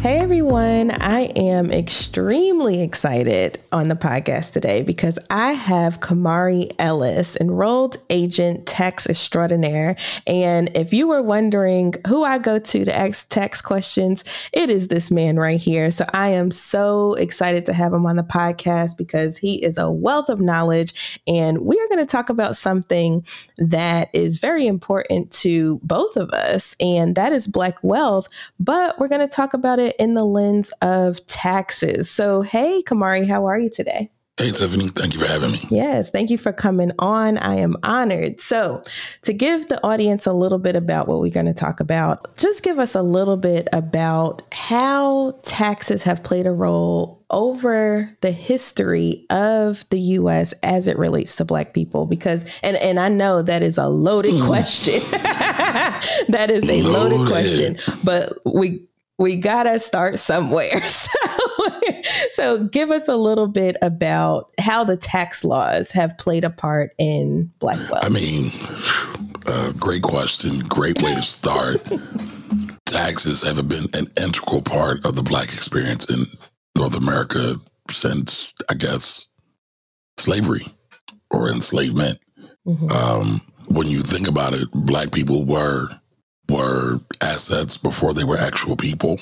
Hey everyone, I am extremely excited on the podcast today because I have Camari Ellis, enrolled agent tax extraordinaire. And if you were wondering who I go to to ask tax questions, it is this man right here. So I am so excited to have him on the podcast because he is a wealth of knowledge. And we are going to talk about something that is very important to both of us, and that is Black wealth. But we're going to talk about it in the lens of taxes. So, hey, Camari, how are you today? Hey, Tiffany, thank you for having me. Yes, thank you for coming on. I am honored. So, to give the audience a little bit about what we're going to talk about, just give us a little bit about how taxes have played a role over the history of the US as it relates to black people because and and I know that is a loaded mm. question. that is a loaded. loaded question, but we we gotta start somewhere. So, so give us a little bit about how the tax laws have played a part in Black wealth. I mean, uh, great question. Great way to start. Taxes have been an integral part of the Black experience in North America since, I guess, slavery or enslavement. Mm-hmm. Um, when you think about it, Black people were were assets before they were actual people.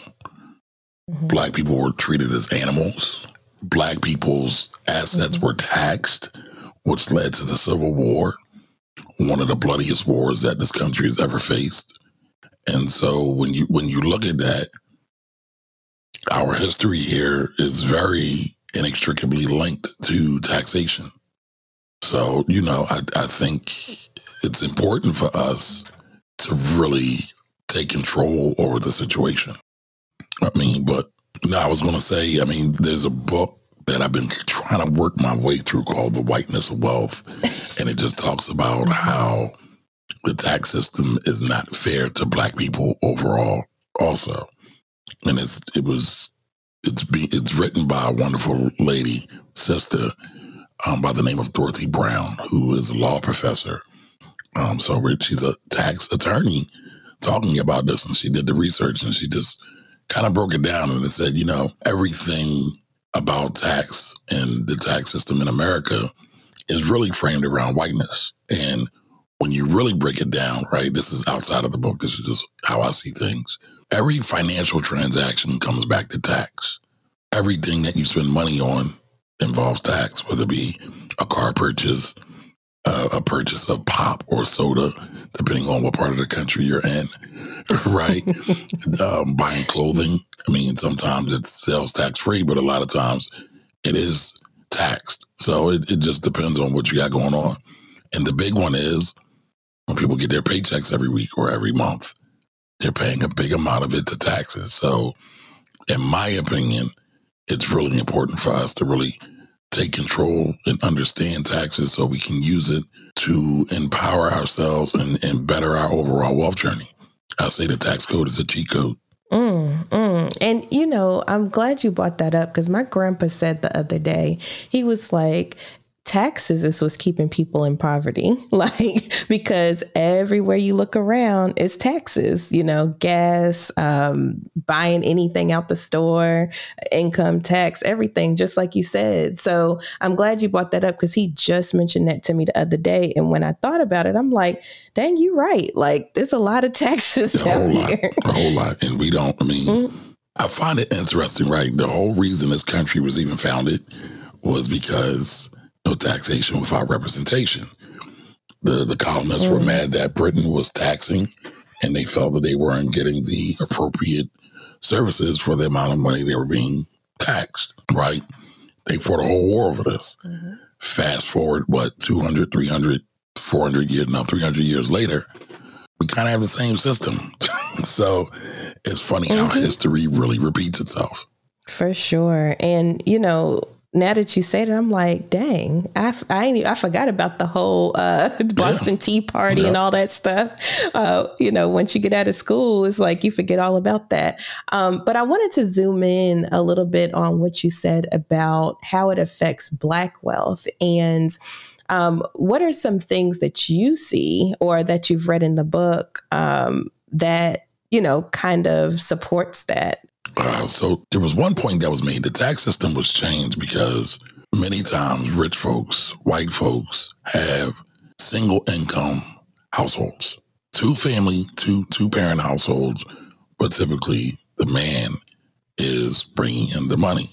Mm-hmm. Black people were treated as animals. Black people's assets mm-hmm. were taxed, which led to the Civil War, one of the bloodiest wars that this country has ever faced. And so when you when you look at that, our history here is very inextricably linked to taxation. So, you know, I, I think it's important for us to really take control over the situation. I mean, but no, I was going to say, I mean, there's a book that I've been trying to work my way through called The Whiteness of Wealth. and it just talks about how the tax system is not fair to black people overall also. And it's, it was, it's be, it's written by a wonderful lady, sister, um, by the name of Dorothy Brown, who is a law professor um, so she's a tax attorney talking about this, and she did the research, and she just kind of broke it down and it said, you know, everything about tax and the tax system in America is really framed around whiteness. And when you really break it down, right, this is outside of the book, this is just how I see things. Every financial transaction comes back to tax. Everything that you spend money on involves tax, whether it be a car purchase, uh, a purchase of pop or soda, depending on what part of the country you're in, right? um, buying clothing. I mean, sometimes it's sales tax free, but a lot of times it is taxed. So it, it just depends on what you got going on. And the big one is when people get their paychecks every week or every month, they're paying a big amount of it to taxes. So, in my opinion, it's really important for us to really take control and understand taxes so we can use it to empower ourselves and, and better our overall wealth journey. I say the tax code is a cheat code. Mm, mm. And, you know, I'm glad you brought that up because my grandpa said the other day, he was like, taxes is what's keeping people in poverty. Like, because everywhere you look around is taxes, you know, gas, um, buying anything out the store, income tax, everything, just like you said. So I'm glad you brought that up because he just mentioned that to me the other day. And when I thought about it, I'm like, dang, you're right. Like, there's a lot of taxes a whole lot, here. A whole lot. And we don't, I mean, mm-hmm. I find it interesting, right? The whole reason this country was even founded was because no taxation without representation. The the colonists mm. were mad that Britain was taxing, and they felt that they weren't getting the appropriate services for the amount of money they were being taxed. Right? They fought a whole war over this. Mm-hmm. Fast forward, what 200, 300, 400 years now, 300 years later, we kind of have the same system. so it's funny mm-hmm. how history really repeats itself. For sure. And, you know, now that you say that, I'm like, dang, I, I, I forgot about the whole uh, Boston yeah. Tea Party yeah. and all that stuff. Uh, you know, once you get out of school, it's like you forget all about that. Um, but I wanted to zoom in a little bit on what you said about how it affects Black wealth and um, what are some things that you see or that you've read in the book um, that you know kind of supports that? Uh, so there was one point that was made. The tax system was changed because many times rich folks, white folks, have single income households, two family, two two parent households, but typically the man is bringing in the money.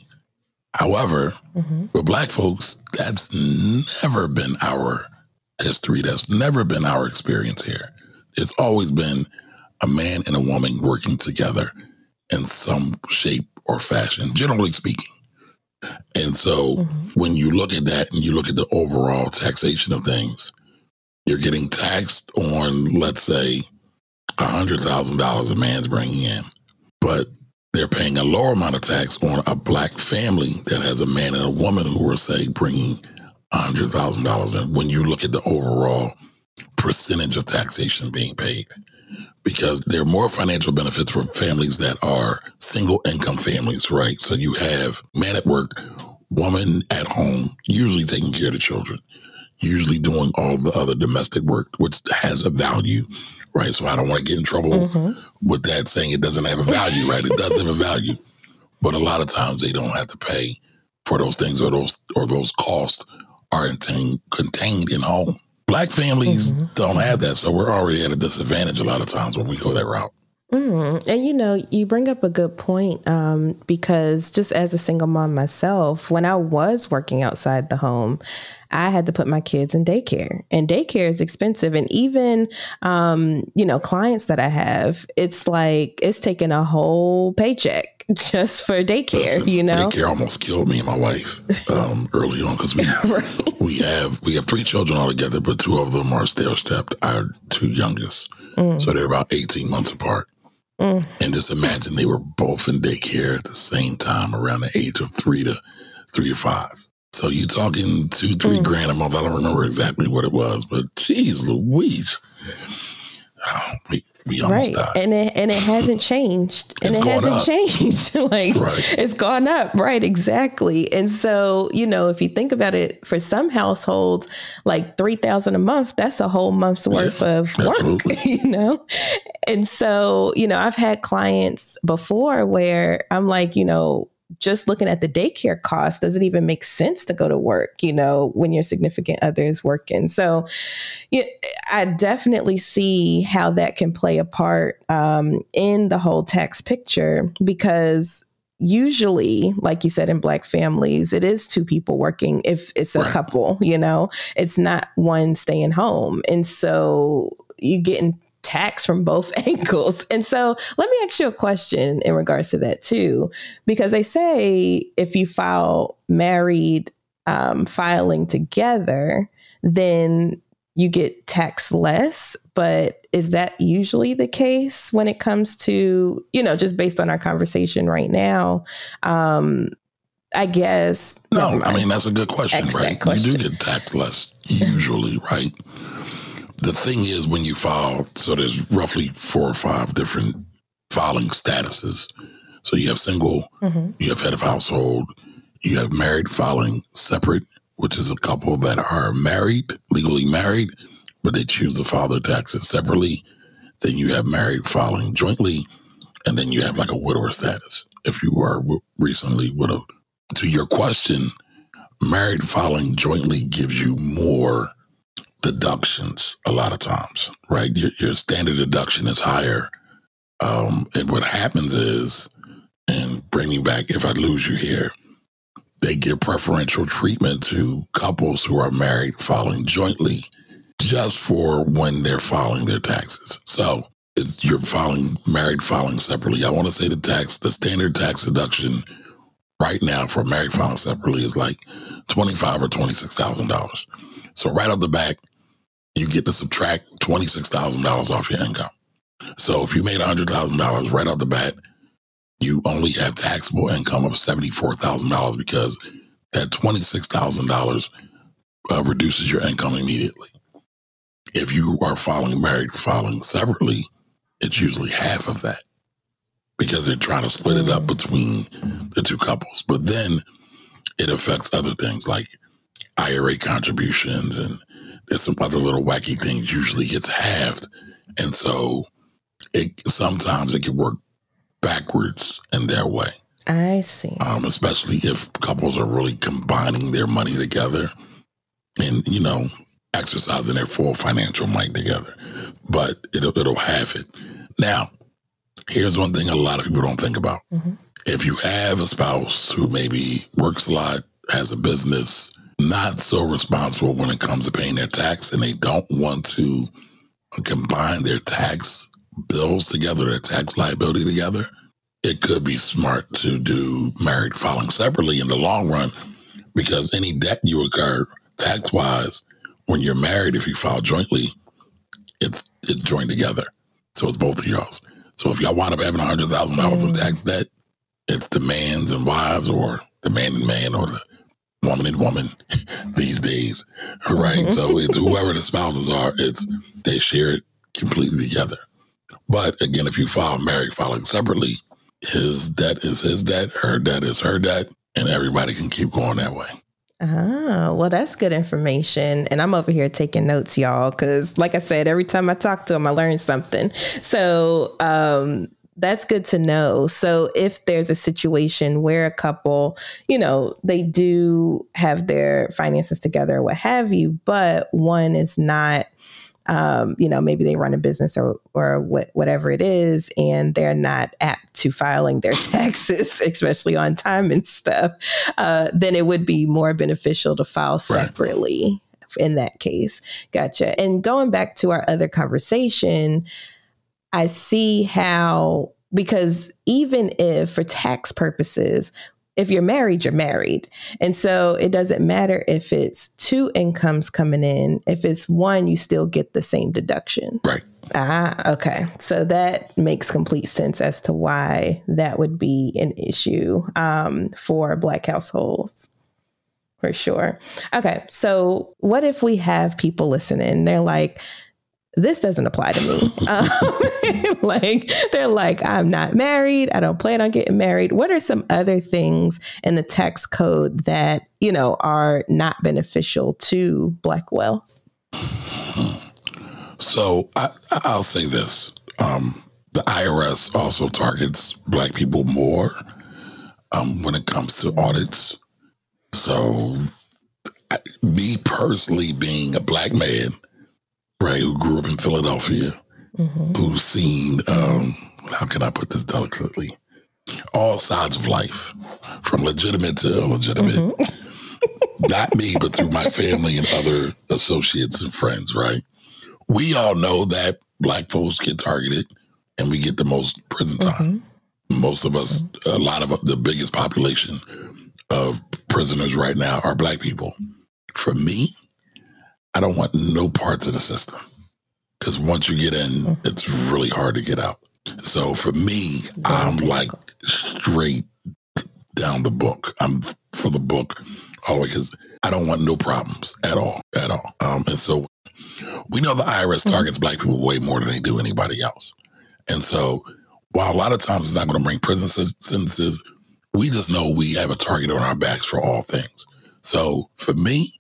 However, mm-hmm. with black folks, that's never been our history. That's never been our experience here. It's always been a man and a woman working together in some shape or fashion, generally speaking. And so mm-hmm. when you look at that and you look at the overall taxation of things, you're getting taxed on, let's say, $100,000 a man's bringing in. But they're paying a lower amount of tax on a black family that has a man and a woman who are, say, bringing $100,000 in when you look at the overall percentage of taxation being paid. Because there are more financial benefits for families that are single income families, right? So you have man at work, woman at home, usually taking care of the children, usually doing all the other domestic work, which has a value right? So I don't want to get in trouble mm-hmm. with that saying it doesn't have a value, right? It does have a value, but a lot of times they don't have to pay for those things or those or those costs are contained contained in home. Black families mm-hmm. don't have that, so we're already at a disadvantage a lot of times when we go that route. Mm. And you know, you bring up a good point um, because just as a single mom myself, when I was working outside the home, I had to put my kids in daycare, and daycare is expensive. And even, um, you know, clients that I have, it's like it's taking a whole paycheck just for daycare. Listen, you know, daycare almost killed me and my wife um, early on because we right. we have we have three children all together, but two of them are stair stepped. Our two youngest, mm. so they're about eighteen months apart. Mm. And just imagine they were both in daycare at the same time around the age of three to three to five. So you talking two, three mm. grand a month. I don't remember exactly what it was, but geez Louise. Oh, we, we right. Died. And it and it hasn't changed. and it hasn't up. changed. like right. it's gone up. Right, exactly. And so, you know, if you think about it, for some households, like three thousand a month, that's a whole month's worth yeah, of work, you know? And so, you know, I've had clients before where I'm like, you know, just looking at the daycare cost doesn't even make sense to go to work, you know, when your significant other is working. So yeah, I definitely see how that can play a part um, in the whole tax picture because usually like you said in black families it is two people working if it's a right. couple you know it's not one staying home and so you get in tax from both angles. And so let me ask you a question in regards to that too, because they say if you file married um, filing together, then you get taxed less. But is that usually the case when it comes to, you know, just based on our conversation right now? Um, I guess. No, I mean, that's a good question, right? Question. You do get taxed less usually, right? The thing is, when you file, so there's roughly four or five different filing statuses. So you have single, mm-hmm. you have head of household, you have married filing separate, which is a couple that are married, legally married, but they choose to file their taxes separately. Then you have married filing jointly, and then you have like a widower status if you are recently widowed. To your question, married filing jointly gives you more deductions a lot of times, right? Your, your standard deduction is higher. Um, and what happens is, and bring me back if I lose you here, they give preferential treatment to couples who are married filing jointly just for when they're filing their taxes. So it's, you're filing married filing separately. I want to say the tax, the standard tax deduction right now for married filing separately is like twenty five or twenty six thousand dollars. So right off the back, you get to subtract $26,000 off your income. So if you made $100,000 right off the bat, you only have taxable income of $74,000 because that $26,000 uh, reduces your income immediately. If you are filing married, filing separately, it's usually half of that because they're trying to split it up mm. between the two couples. But then it affects other things like IRA contributions and there's some other little wacky things usually gets halved. And so it sometimes it can work backwards in their way. I see. Um, especially if couples are really combining their money together and, you know, exercising their full financial might together. But it'll it'll have it. Now, here's one thing a lot of people don't think about. Mm-hmm. If you have a spouse who maybe works a lot, has a business, not so responsible when it comes to paying their tax, and they don't want to combine their tax bills together, their tax liability together, it could be smart to do married filing separately in the long run because any debt you incur tax wise when you're married, if you file jointly, it's it's joined together. So it's both of y'all's. So if y'all wind up having hundred thousand dollars in tax debt, it's the man's and wives or the man and man or the woman and woman these days. Right. Mm-hmm. So it's whoever the spouses are, it's they share it completely together. But again, if you file married filing separately, his debt is his debt, her debt is her debt, and everybody can keep going that way. Ah, well, that's good information. And I'm over here taking notes, y'all, because like I said, every time I talk to him, I learn something. So um, that's good to know. So if there's a situation where a couple, you know, they do have their finances together, what have you, but one is not um, you know, maybe they run a business or or what, whatever it is, and they're not apt to filing their taxes, especially on time and stuff, uh, then it would be more beneficial to file separately right. in that case. Gotcha. And going back to our other conversation, I see how because even if for tax purposes if you're married, you're married. And so it doesn't matter if it's two incomes coming in. If it's one, you still get the same deduction. Right. Ah, okay. So that makes complete sense as to why that would be an issue um, for Black households. For sure. Okay. So, what if we have people listening? They're like, this doesn't apply to me. Um, like they're like, I'm not married. I don't plan on getting married. What are some other things in the tax code that you know are not beneficial to Black wealth? So I, will say this: um, the IRS also targets Black people more um, when it comes to audits. So, I, me personally, being a Black man right, who grew up in Philadelphia, mm-hmm. who's seen, um, how can I put this delicately, all sides of life, from legitimate to illegitimate. Mm-hmm. Not me, but through my family and other associates and friends, right? We all know that black folks get targeted and we get the most prison time. Mm-hmm. Most of us, a lot of the biggest population of prisoners right now are black people. For me, I don't want no parts of the system because once you get in, it's really hard to get out. So for me, I'm like straight down the book. I'm for the book all the way because I don't want no problems at all, at all. Um, and so we know the IRS mm-hmm. targets black people way more than they do anybody else. And so while a lot of times it's not going to bring prison sentences, we just know we have a target on our backs for all things. So for me,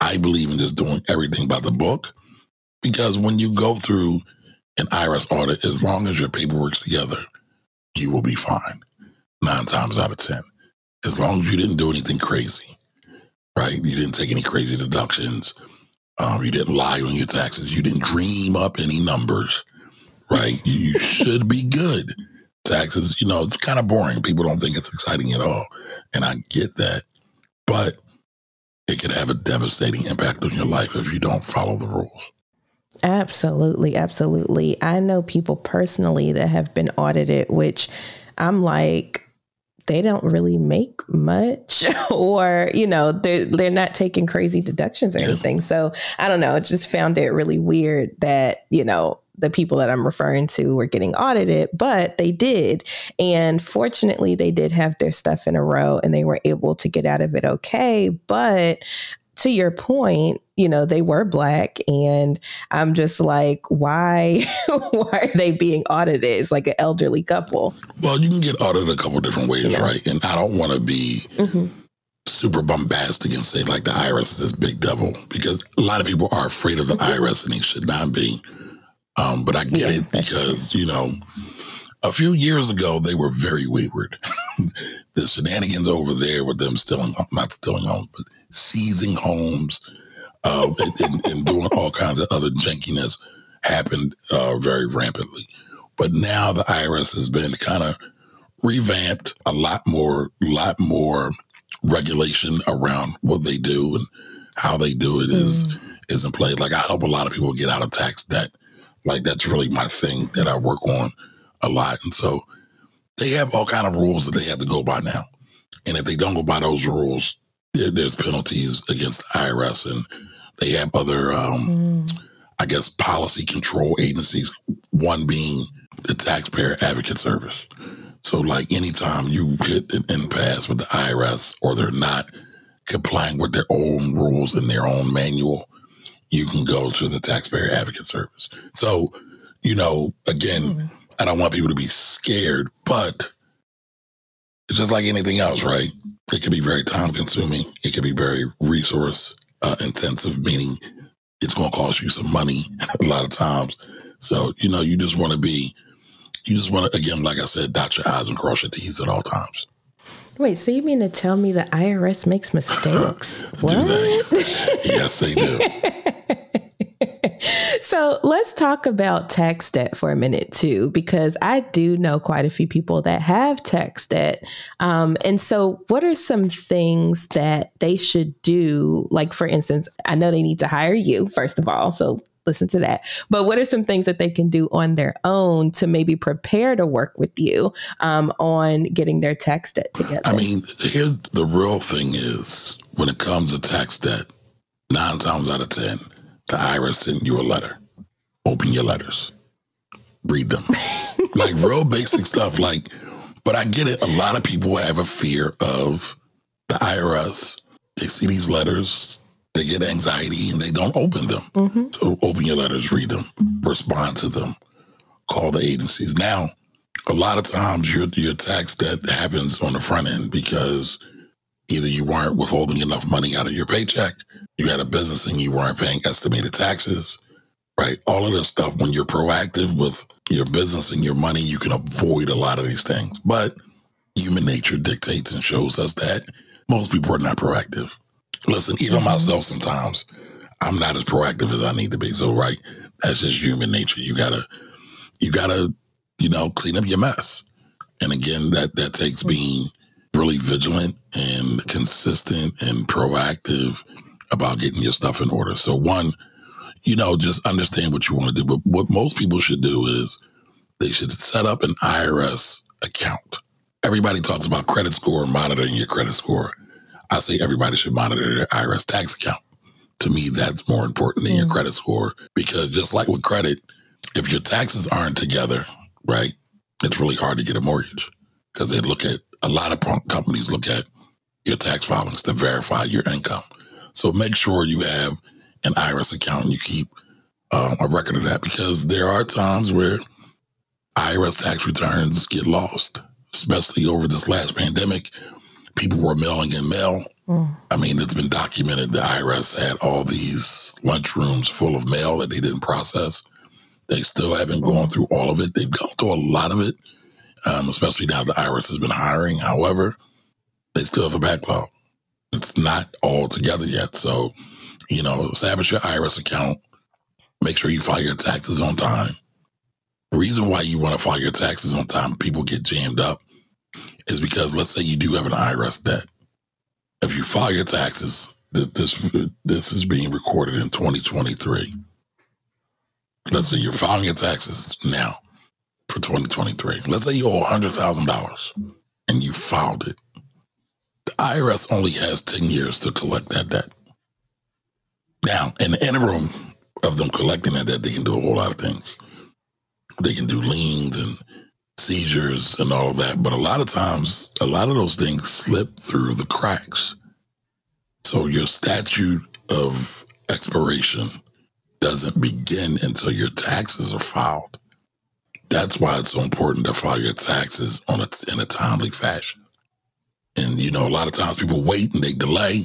I believe in just doing everything by the book because when you go through an IRS audit, as long as your paperwork's together, you will be fine nine times out of 10. As long as you didn't do anything crazy, right? You didn't take any crazy deductions. Um, you didn't lie on your taxes. You didn't dream up any numbers, right? you should be good. Taxes, you know, it's kind of boring. People don't think it's exciting at all. And I get that. But it could have a devastating impact on your life if you don't follow the rules. Absolutely, absolutely. I know people personally that have been audited, which I'm like, they don't really make much or you know they're, they're not taking crazy deductions or anything so i don't know I just found it really weird that you know the people that I'm referring to were getting audited, but they did. And fortunately, they did have their stuff in a row and they were able to get out of it okay. But to your point, you know, they were black and I'm just like, why why are they being audited? It's like an elderly couple. Well, you can get audited a couple different ways, yeah. right? And I don't want to be mm-hmm. super bombastic and say like the IRS is this big devil because a lot of people are afraid of the mm-hmm. IRS and they should not be. Um, but I get yeah, it because, you know, a few years ago they were very wayward. the shenanigans over there with them stealing, not stealing homes, but seizing homes uh, and, and, doing all kinds of other jankiness happened uh, very rampantly. But now the IRS has been kind of revamped, a lot more, a lot more regulation around what they do and how they do it is mm. is in play. Like I help a lot of people get out of tax debt. Like that's really my thing that I work on a lot. And so they have all kind of rules that they have to go by now. And if they don't go by those rules, there's penalties against the IRS, and they have other, um, mm. I guess, policy control agencies. One being the Taxpayer Advocate Service. So, like, anytime you hit an impasse with the IRS, or they're not complying with their own rules and their own manual, you can go to the Taxpayer Advocate Service. So, you know, again, mm. I don't want people to be scared, but it's just like anything else, right? It can be very time consuming. It can be very resource uh, intensive, meaning it's going to cost you some money a lot of times. So, you know, you just want to be, you just want to, again, like I said, dot your I's and cross your T's at all times. Wait, so you mean to tell me the IRS makes mistakes? what? They? yes, they do. so let's talk about tax debt for a minute too, because I do know quite a few people that have tax debt. Um, and so, what are some things that they should do? Like, for instance, I know they need to hire you, first of all. So, listen to that. But what are some things that they can do on their own to maybe prepare to work with you um, on getting their tax debt together? I mean, here's the real thing is when it comes to tax debt, nine times out of 10, the IRS sent you a letter. Open your letters. Read them. like real basic stuff. Like, but I get it. A lot of people have a fear of the IRS. They see these letters, they get anxiety, and they don't open them. Mm-hmm. So open your letters, read them, respond to them, call the agencies. Now, a lot of times your your tax debt happens on the front end because either you weren't withholding enough money out of your paycheck you had a business and you weren't paying estimated taxes, right? All of this stuff, when you're proactive with your business and your money, you can avoid a lot of these things. But human nature dictates and shows us that most people are not proactive. Listen, even mm-hmm. myself sometimes, I'm not as proactive as I need to be. So, right, that's just human nature. You gotta, you gotta, you know, clean up your mess. And again, that that takes being really vigilant and consistent and proactive about getting your stuff in order. So one, you know, just understand what you want to do. But what most people should do is they should set up an IRS account. Everybody talks about credit score, monitoring your credit score. I say everybody should monitor their IRS tax account. To me, that's more important than mm. your credit score because just like with credit, if your taxes aren't together, right, it's really hard to get a mortgage because they look at a lot of companies look at your tax filings to verify your income. So make sure you have an IRS account and you keep um, a record of that because there are times where IRS tax returns get lost, especially over this last pandemic. People were mailing in mail. Mm. I mean, it's been documented the IRS had all these lunchrooms full of mail that they didn't process. They still haven't mm. gone through all of it. They've gone through a lot of it, um, especially now the IRS has been hiring. However, they still have a backlog it's not all together yet. So, you know, establish your IRS account. Make sure you file your taxes on time. The reason why you want to file your taxes on time, people get jammed up, is because let's say you do have an IRS debt. If you file your taxes, this this is being recorded in 2023. Let's say you're filing your taxes now for 2023. Let's say you owe $100,000 and you filed it the IRS only has 10 years to collect that debt. Now, in the interim of them collecting that debt, they can do a whole lot of things. they can do liens and seizures and all of that. But a lot of times, a lot of those things slip through the cracks. So your statute of expiration doesn't begin until your taxes are filed. That's why it's so important to file your taxes on a, in a timely fashion. And you know, a lot of times people wait and they delay,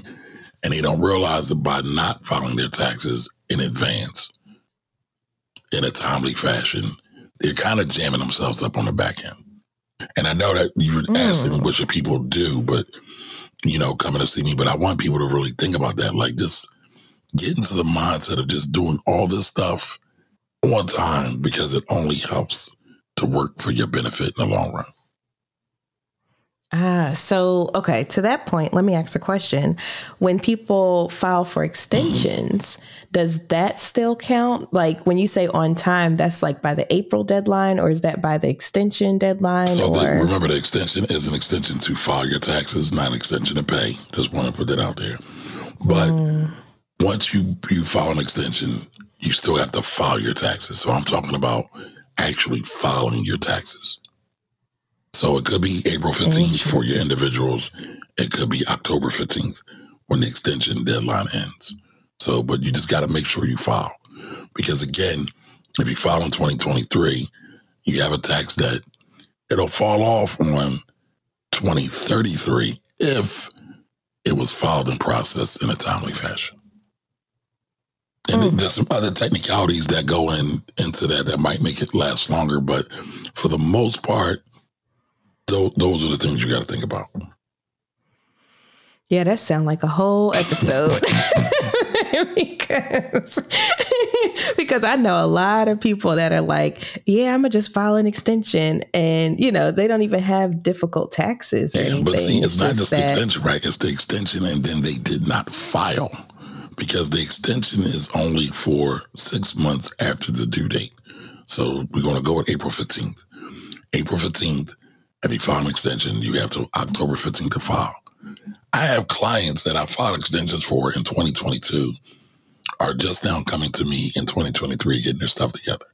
and they don't realize that by not filing their taxes in advance, in a timely fashion, they're kind of jamming themselves up on the back end. And I know that you were mm. asking what should people do, but you know, coming to see me. But I want people to really think about that. Like just get into the mindset of just doing all this stuff on time because it only helps to work for your benefit in the long run. Ah, so okay, to that point, let me ask a question. When people file for extensions, does that still count? Like when you say on time, that's like by the April deadline or is that by the extension deadline? So? The, remember the extension is an extension to file your taxes, not an extension to pay. Just want to put that out there. But mm. once you you file an extension, you still have to file your taxes. So I'm talking about actually filing your taxes. So it could be April 15th for your individuals. It could be October 15th when the extension deadline ends. So, but you just got to make sure you file. Because again, if you file in 2023, you have a tax debt. It'll fall off on 2033 if it was filed and processed in a timely fashion. And mm. there's some other technicalities that go in into that that might make it last longer, but for the most part, those, those are the things you got to think about. Yeah, that sounds like a whole episode. because because I know a lot of people that are like, yeah, I'm gonna just file an extension, and you know they don't even have difficult taxes. Yeah, but see, it's, it's not just the extension, right? It's the extension, and then they did not file because the extension is only for six months after the due date. So we're going to go with April 15th. April 15th, if you file an extension, you have to October 15th to file. I have clients that I filed extensions for in 2022 are just now coming to me in 2023 getting their stuff together.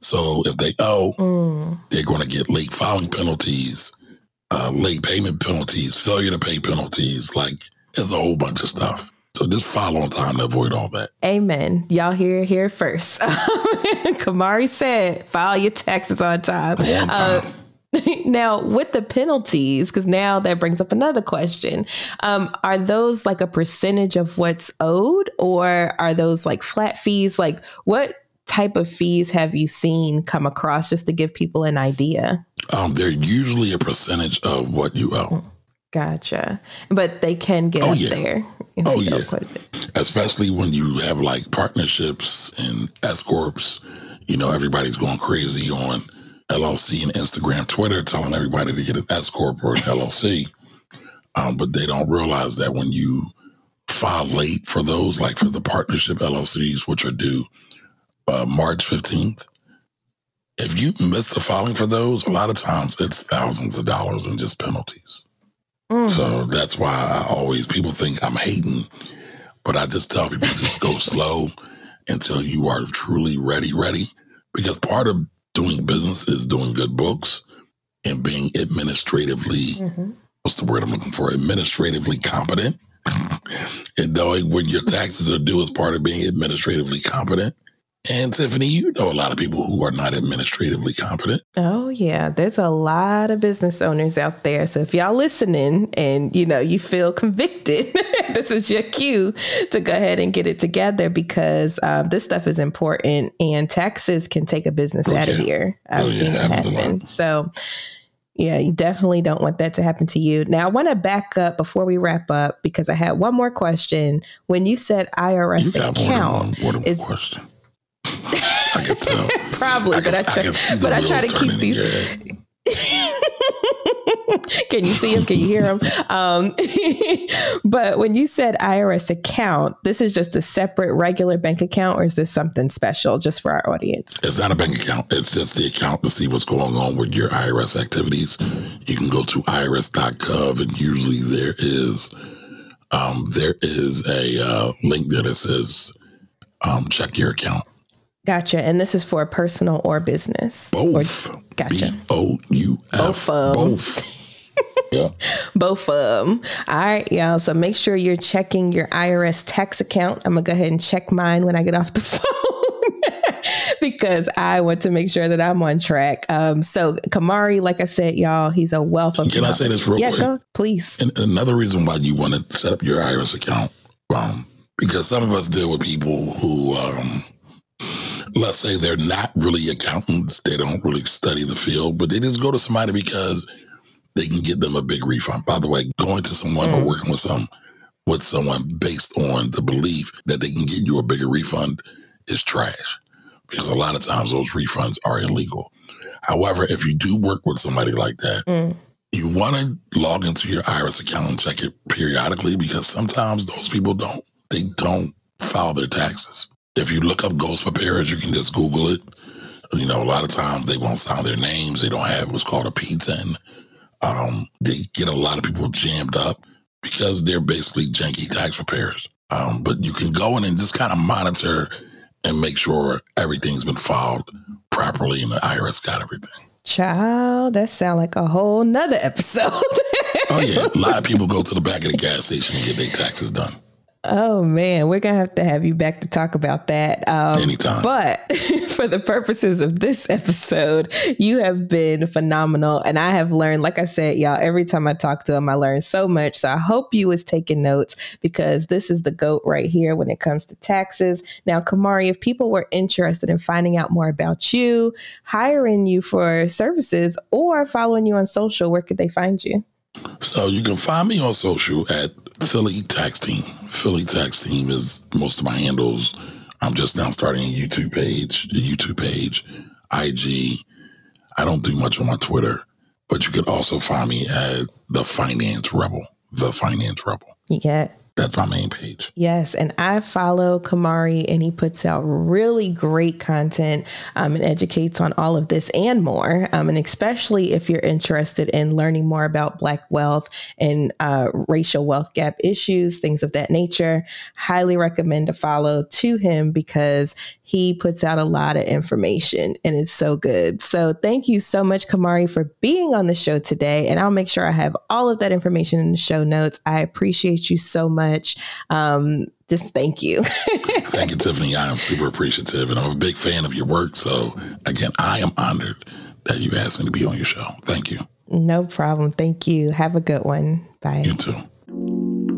So if they owe, mm. they're going to get late filing penalties, uh, late payment penalties, failure to pay penalties. Like there's a whole bunch of stuff. So just file on time to avoid all that. Amen. Y'all hear here first. Camari said, file your taxes on time. On time. Uh, now with the penalties because now that brings up another question um, are those like a percentage of what's owed or are those like flat fees? Like what type of fees have you seen come across just to give people an idea? Um, they're usually a percentage of what you owe. Gotcha. But they can get oh, up yeah. there oh yeah. especially when you have like partnerships and s corps you know everybody's going crazy on LLC and Instagram, Twitter, telling everybody to get an S corp or an LLC. Um, but they don't realize that when you file late for those, like for the partnership LLCs, which are due uh, March fifteenth, if you miss the filing for those, a lot of times it's thousands of dollars in just penalties. Mm. So that's why I always people think I'm hating, but I just tell people just go slow until you are truly ready, ready. Because part of doing business is doing good books and being administratively mm-hmm. what's the word I'm looking for? Administratively competent. and knowing when your taxes are due as part of being administratively competent. And Tiffany, you know a lot of people who are not administratively competent. Oh yeah, there's a lot of business owners out there. So if y'all listening and you know you feel convicted, this is your cue to go ahead and get it together because um, this stuff is important and taxes can take a business oh, out yeah. of here. I've oh, seen yeah, it happen. So yeah, you definitely don't want that to happen to you. Now, I want to back up before we wrap up because I had one more question. When you said IRS you account, one, than is question. I can tell. Probably, I but I try, I but I try to keep these. can you see him? Can you hear him? Um, but when you said IRS account, this is just a separate regular bank account, or is this something special just for our audience? It's not a bank account. It's just the account to see what's going on with your IRS activities. You can go to irs.gov, and usually there is um, there is a uh, link there that says um, check your account. Gotcha. And this is for personal or business? Both. Or, gotcha. B O U F. Both. Um, Both. yeah. Both of them. All right, y'all. So make sure you're checking your IRS tax account. I'm going to go ahead and check mine when I get off the phone. because I want to make sure that I'm on track. Um, so Camari, like I said, y'all, he's a wealth of. Can. I say this real yeah, quick? Go, please. And another reason why you want to set up your IRS account, um, because some of us deal with people who um, let's say they're not really accountants, they don't really study the field, but they just go to somebody because they can get them a big refund. By the way, going to someone mm. or working with some with someone based on the belief that they can get you a bigger refund is trash. Because a lot of times those refunds are illegal. However, if you do work with somebody like that, mm. you want to log into your IRS account and check it periodically because sometimes those people don't they don't file their taxes. If you look up ghost preparers, you can just Google it. You know, a lot of times they won't sign their names. They don't have what's called a PTIN. Um, they get a lot of people jammed up because they're basically janky tax preparers. Um, but you can go in and just kind of monitor and make sure everything's been filed properly and the IRS got everything. Child, that sounds like a whole nother episode. oh yeah, a lot of people go to the back of the gas station and get their taxes done. Oh man, we're gonna have to have you back to talk about that. Um, Anytime. But for the purposes of this episode, you have been phenomenal, and I have learned. Like I said, y'all, every time I talk to him, I learn so much. So I hope you was taking notes because this is the goat right here when it comes to taxes. Now, Camari, if people were interested in finding out more about you, hiring you for services, or following you on social, where could they find you? So you can find me on social at Philly Tax Team. Philly Tax Team is most of my handles. I'm just now starting a YouTube page, a YouTube page, IG. I don't do much on my Twitter, but you could also find me at The Finance Rebel. The Finance Rebel. Yeah. That's my main page. Yes. And I follow Camari and he puts out really great content um, and educates on all of this and more. Um, and especially if you're interested in learning more about Black wealth and uh, racial wealth gap issues, things of that nature, highly recommend to follow to him because he puts out a lot of information and it's so good. So thank you so much, Camari, for being on the show today. And I'll make sure I have all of that information in the show notes. I appreciate you so much. Um, just thank you. thank you, Tiffany. I am super appreciative and I'm a big fan of your work. So again, I am honored that you asked me to be on your show. Thank you. No problem. Thank you. Have a good one. Bye. You too.